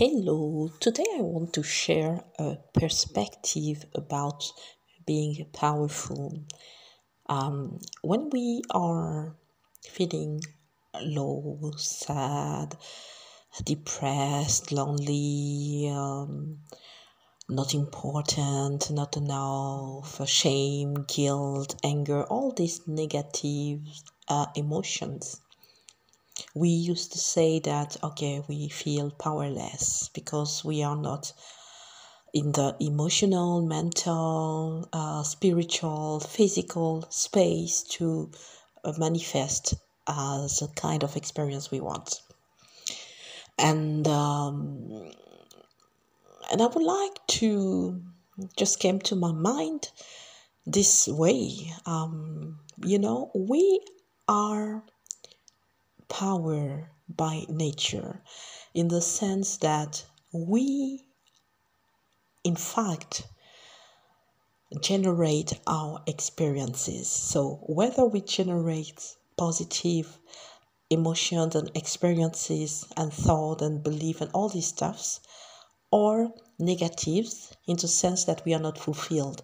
Hello, today I want to share a perspective about being powerful. Um, when we are feeling low, sad, depressed, lonely, um, not important, not enough, shame, guilt, anger, all these negative uh, emotions we used to say that okay we feel powerless because we are not in the emotional mental uh, spiritual physical space to uh, manifest as a kind of experience we want. And um, and i would like to just came to my mind this way um, you know we are power by nature in the sense that we, in fact, generate our experiences. So, whether we generate positive emotions and experiences and thought and belief and all these stuffs, or negatives in the sense that we are not fulfilled.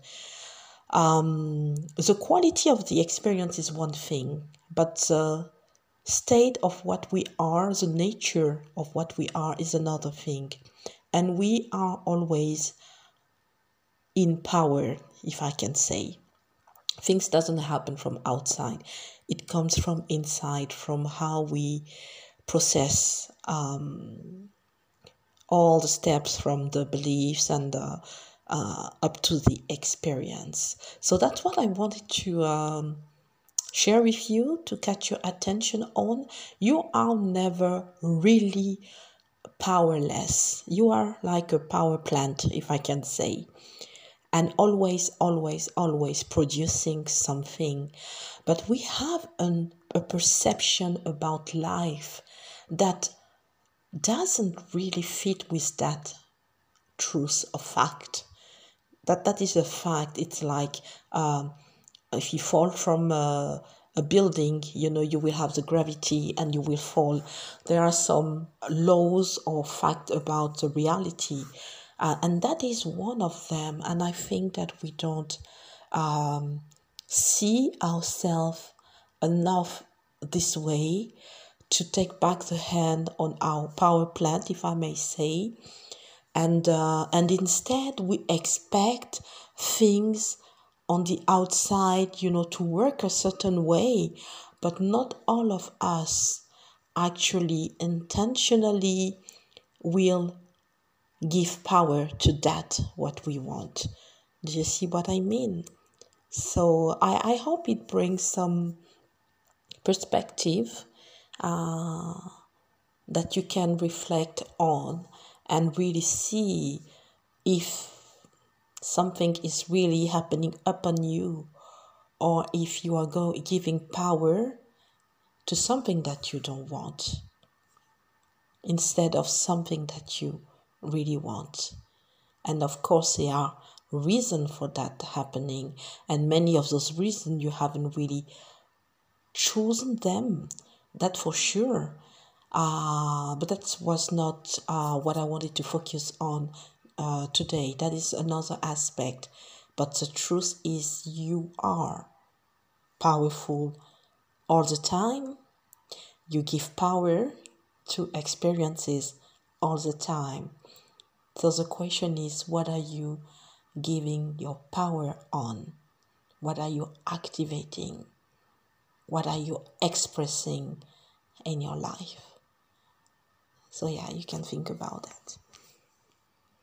Um, the quality of the experience is one thing, but uh, state of what we are, the nature of what we are is another thing. And we are always in power, if I can say. Things doesn't happen from outside. It comes from inside, from how we process um, all the steps from the beliefs and the, uh, up to the experience. So that's what I wanted to um, share with you to catch your attention on. You are never really powerless. You are like a power plant, if I can say, and always, always, always producing something. But we have an, a perception about life that doesn't really fit with that truth of fact. That that is a fact. It's like um, if you fall from a, a building, you know, you will have the gravity and you will fall. There are some laws or fact about the reality, uh, and that is one of them. And I think that we don't um, see ourselves enough this way to take back the hand on our power plant, if I may say, and uh, and instead we expect things on the outside, you know, to work a certain way, but not all of us actually intentionally will give power to that what we want. Do you see what I mean? So I, I hope it brings some perspective uh, that you can reflect on and really see if something is really happening upon you, or if you are go- giving power to something that you don't want instead of something that you really want. And of course, there are reasons for that happening, and many of those reasons you haven't really chosen them. That for sure. Uh, but that was not uh, what I wanted to focus on uh, today. That is another aspect. But the truth is, you are powerful all the time. You give power to experiences all the time. So the question is, what are you giving your power on? What are you activating? What are you expressing in your life? So, yeah, you can think about that.